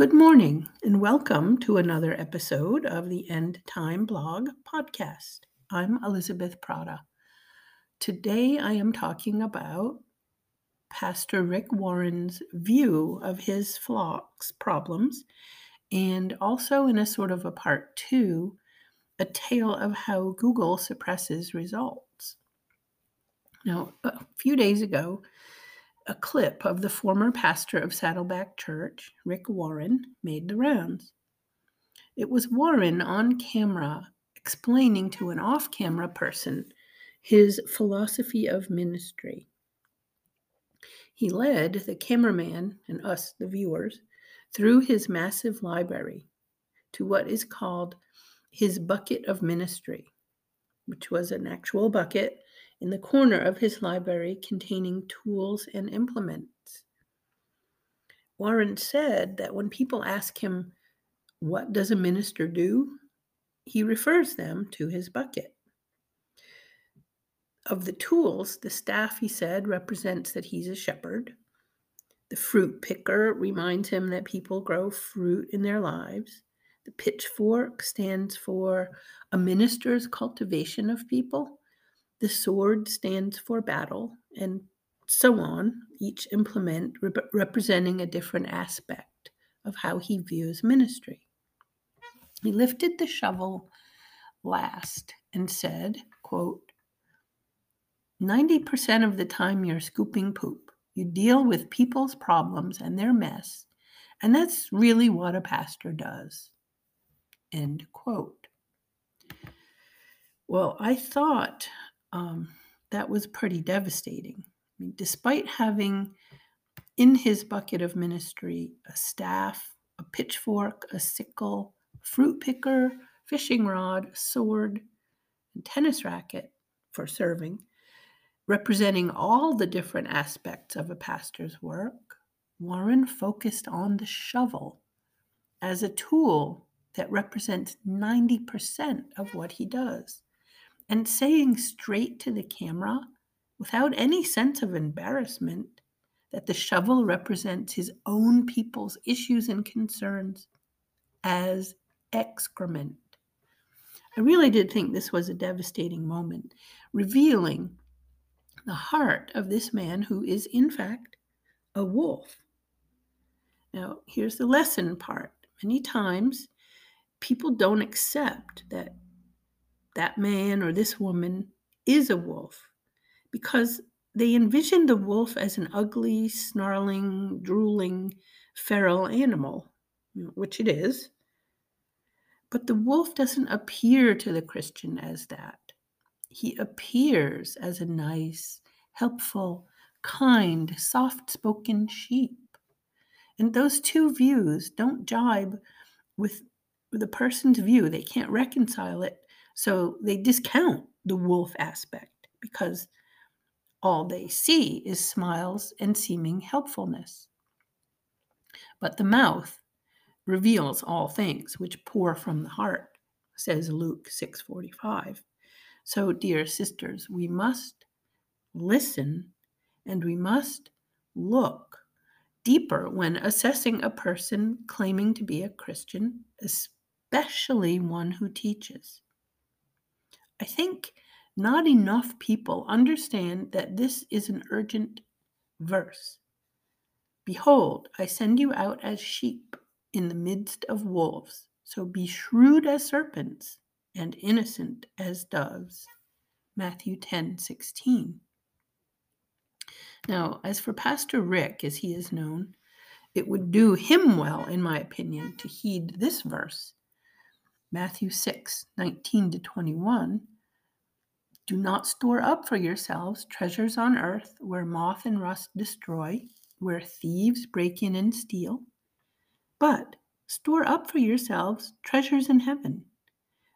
Good morning, and welcome to another episode of the End Time Blog podcast. I'm Elizabeth Prata. Today I am talking about Pastor Rick Warren's view of his flock's problems, and also in a sort of a part two, a tale of how Google suppresses results. Now, a few days ago, a clip of the former pastor of Saddleback Church, Rick Warren, made the rounds. It was Warren on camera explaining to an off camera person his philosophy of ministry. He led the cameraman and us, the viewers, through his massive library to what is called his bucket of ministry, which was an actual bucket in the corner of his library containing tools and implements. Warren said that when people ask him, What does a minister do? he refers them to his bucket. Of the tools, the staff, he said, represents that he's a shepherd. The fruit picker reminds him that people grow fruit in their lives. The pitchfork stands for a minister's cultivation of people. The sword stands for battle, and so on, each implement rep- representing a different aspect of how he views ministry. He lifted the shovel last and said, quote, 90% of the time you're scooping poop. You deal with people's problems and their mess, and that's really what a pastor does. End quote. Well, I thought um, that was pretty devastating. I mean, despite having in his bucket of ministry a staff, a pitchfork, a sickle, fruit picker, fishing rod, sword, and tennis racket for serving, representing all the different aspects of a pastor's work, Warren focused on the shovel as a tool that represents 90% of what he does and saying straight to the camera without any sense of embarrassment that the shovel represents his own people's issues and concerns as excrement. I really did think this was a devastating moment, revealing the heart of this man who is, in fact, a wolf. Now, here's the lesson part. Many times, people don't accept that that man or this woman is a wolf because they envision the wolf as an ugly, snarling, drooling, feral animal, which it is. But the wolf doesn't appear to the Christian as that. He appears as a nice, helpful, kind, soft spoken sheep. And those two views don't jibe with the person's view. They can't reconcile it so they discount the wolf aspect because all they see is smiles and seeming helpfulness. But the mouth reveals all things which pour from the heart, says Luke 6:45. So dear sisters, we must listen and we must look deeper when assessing a person claiming to be a Christian, especially one who teaches. I think not enough people understand that this is an urgent verse. Behold, I send you out as sheep in the midst of wolves. So be shrewd as serpents and innocent as doves. Matthew 10 16. Now, as for Pastor Rick, as he is known, it would do him well, in my opinion, to heed this verse. Matthew 6 19 to 21 do not store up for yourselves treasures on earth where moth and rust destroy, where thieves break in and steal, but store up for yourselves treasures in heaven,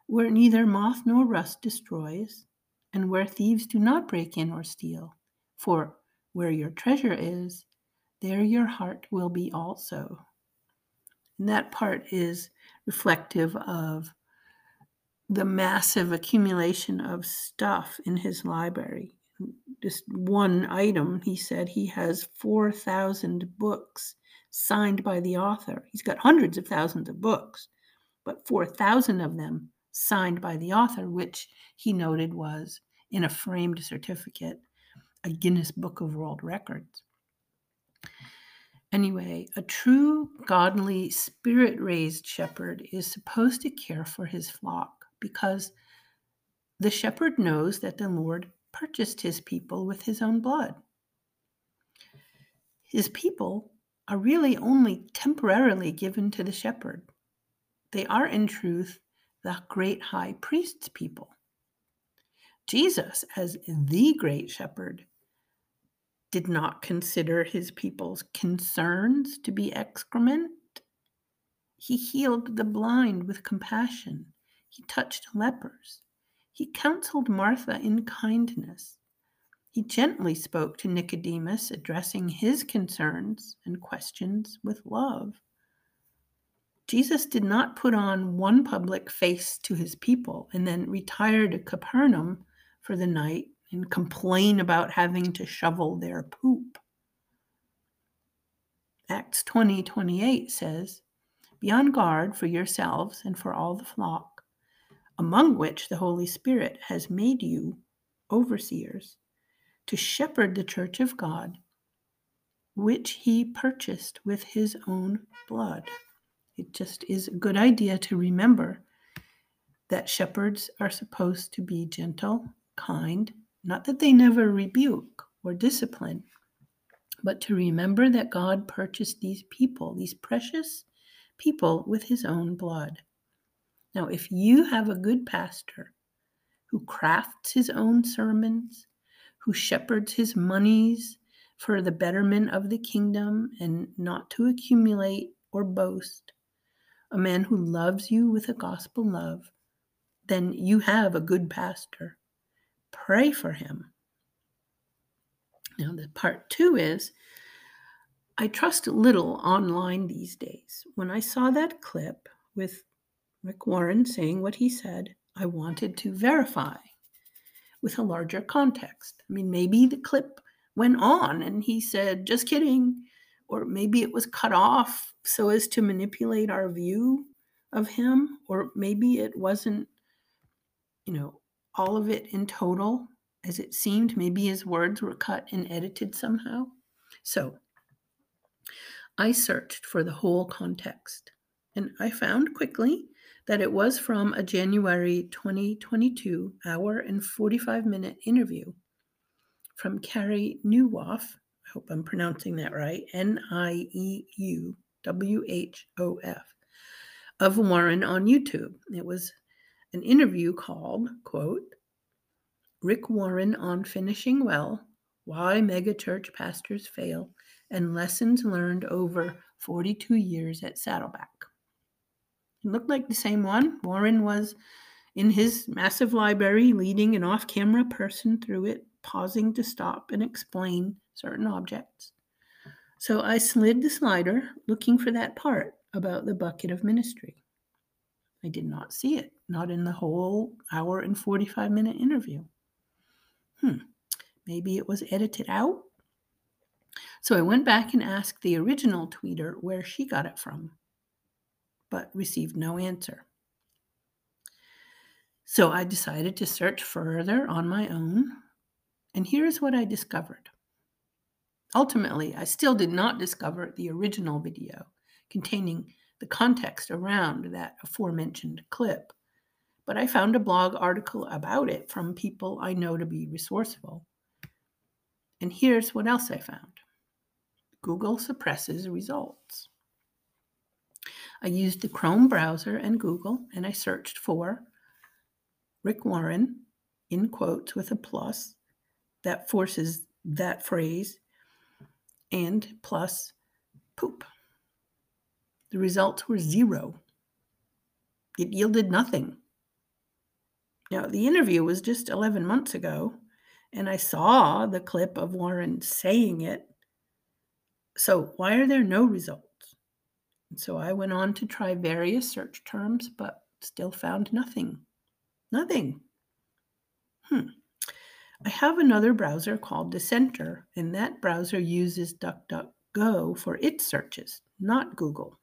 where neither moth nor rust destroys, and where thieves do not break in or steal. For where your treasure is, there your heart will be also. And that part is reflective of the massive accumulation of stuff in his library. Just one item, he said he has 4,000 books signed by the author. He's got hundreds of thousands of books, but 4,000 of them signed by the author, which he noted was in a framed certificate, a Guinness Book of World Records. Anyway, a true, godly, spirit raised shepherd is supposed to care for his flock because the shepherd knows that the Lord purchased his people with his own blood. His people are really only temporarily given to the shepherd. They are, in truth, the great high priest's people. Jesus, as the great shepherd, did not consider his people's concerns to be excrement. He healed the blind with compassion. He touched lepers. He counseled Martha in kindness. He gently spoke to Nicodemus, addressing his concerns and questions with love. Jesus did not put on one public face to his people and then retire to Capernaum for the night and complain about having to shovel their poop. Acts 20 28 says, Be on guard for yourselves and for all the flock among which the Holy Spirit has made you overseers, to shepherd the church of God, which he purchased with his own blood. It just is a good idea to remember that shepherds are supposed to be gentle, kind, not that they never rebuke or discipline, but to remember that God purchased these people, these precious people, with his own blood. Now, if you have a good pastor who crafts his own sermons, who shepherds his monies for the betterment of the kingdom and not to accumulate or boast, a man who loves you with a gospel love, then you have a good pastor. Pray for him. Now, the part two is I trust little online these days. When I saw that clip with Rick Warren saying what he said, I wanted to verify with a larger context. I mean, maybe the clip went on and he said, just kidding. Or maybe it was cut off so as to manipulate our view of him. Or maybe it wasn't, you know, all of it in total as it seemed. Maybe his words were cut and edited somehow. So I searched for the whole context and I found quickly that it was from a January 2022 hour and 45 minute interview from Carey Nieuwhof. I hope I'm pronouncing that right. N I E U W H O F of Warren on YouTube. It was an interview called, quote, Rick Warren on Finishing Well Why Megachurch Pastors Fail and Lessons Learned Over 42 Years at Saddleback. It looked like the same one. Warren was in his massive library, leading an off camera person through it, pausing to stop and explain certain objects. So I slid the slider looking for that part about the bucket of ministry. I did not see it, not in the whole hour and 45 minute interview. Hmm, maybe it was edited out. So I went back and asked the original tweeter where she got it from but received no answer. So I decided to search further on my own, and here's what I discovered. Ultimately, I still did not discover the original video containing the context around that aforementioned clip, but I found a blog article about it from people I know to be resourceful. And here's what else I found Google suppresses results. I used the Chrome browser and Google, and I searched for Rick Warren in quotes with a plus that forces that phrase and plus poop. The results were zero. It yielded nothing. Now, the interview was just 11 months ago, and I saw the clip of Warren saying it. So, why are there no results? so I went on to try various search terms, but still found nothing. Nothing. Hmm. I have another browser called Dissenter, and that browser uses DuckDuckGo for its searches. not Google.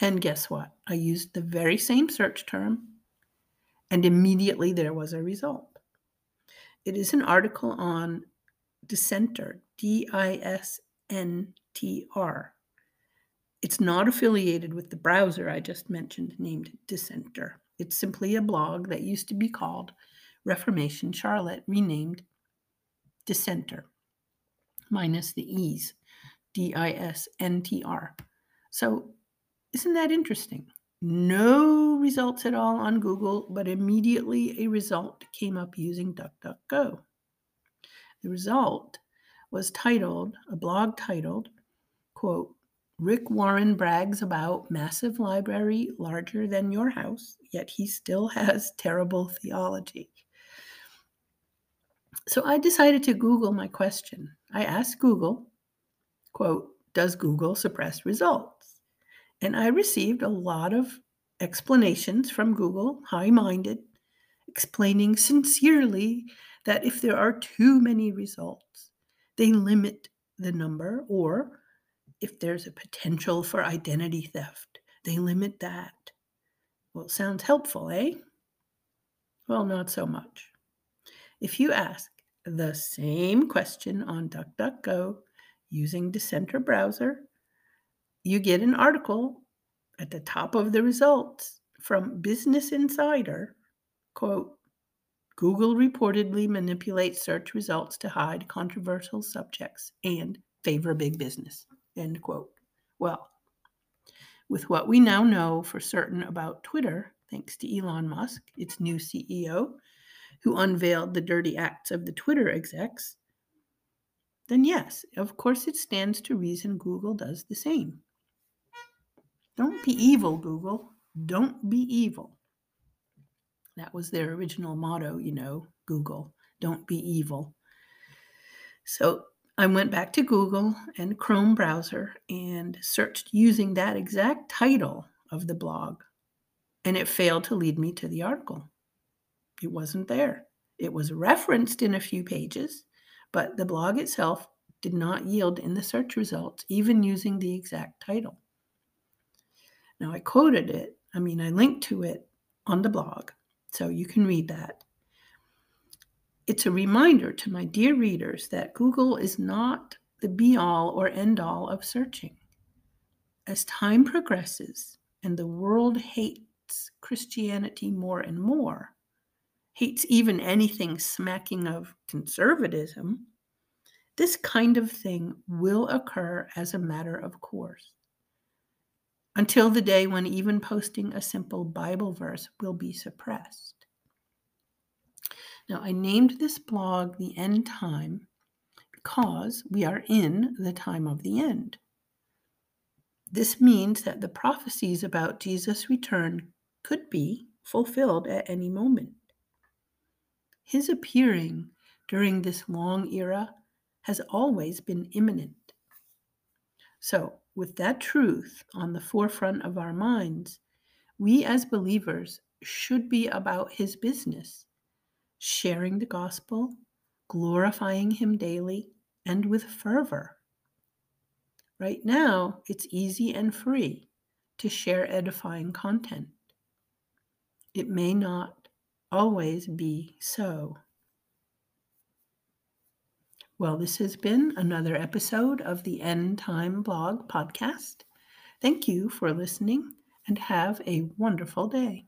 And guess what? I used the very same search term, and immediately there was a result. It is an article on Dissntr, D I S N T R. It's not affiliated with the browser I just mentioned named Dissenter. It's simply a blog that used to be called Reformation Charlotte, renamed Dissntr, minus the E's, D I S N T R. So, isn't that interesting? No results at all on Google, but immediately a result came up using DuckDuckGo. The result was titled, a blog titled, quote, Rick Warren brags about massive library larger than your house, yet he still has terrible theology. So I decided to Google my question. I asked Google, quote, does Google suppress results? And I received a lot of explanations from Google, high minded, explaining sincerely that if there are too many results, they limit the number, or if there's a potential for identity theft, they limit that. Well, sounds helpful, eh? Well, not so much. If you ask the same question on DuckDuckGo using Dissenter browser, you get an article at the top of the results from Business Insider, quote, Google reportedly manipulates search results to hide controversial subjects and favor big business. End quote. Well, with what we now know for certain about Twitter, thanks to Elon Musk, its new CEO, who unveiled the dirty acts of the Twitter execs, then yes, of course it stands to reason Google does the same. Don't be evil, Google. Don't be evil. That was their original motto, you know, Google, don't be evil. So I went back to Google and Chrome browser and searched using that exact title of the blog, and it failed to lead me to the article. It wasn't there. It was referenced in a few pages, but the blog itself did not yield in the search results, even using the exact title. Now, I quoted it, I mean, I linked to it on the blog, so you can read that. It's a reminder to my dear readers that Google is not the be all or end all of searching. As time progresses and the world hates Christianity more and more, hates even anything smacking of conservatism, this kind of thing will occur as a matter of course. Until the day when even posting a simple Bible verse will be suppressed. Now, I named this blog The End Time because we are in the time of the end. This means that the prophecies about Jesus' return could be fulfilled at any moment. His appearing during this long era has always been imminent. So, with that truth on the forefront of our minds, we as believers should be about his business sharing the gospel, glorifying Him daily, and with fervor. Right now, it's easy and free to share edifying content. It may not always be so. Well, this has been another episode of the End Time Blog podcast. Thank you for listening and have a wonderful day.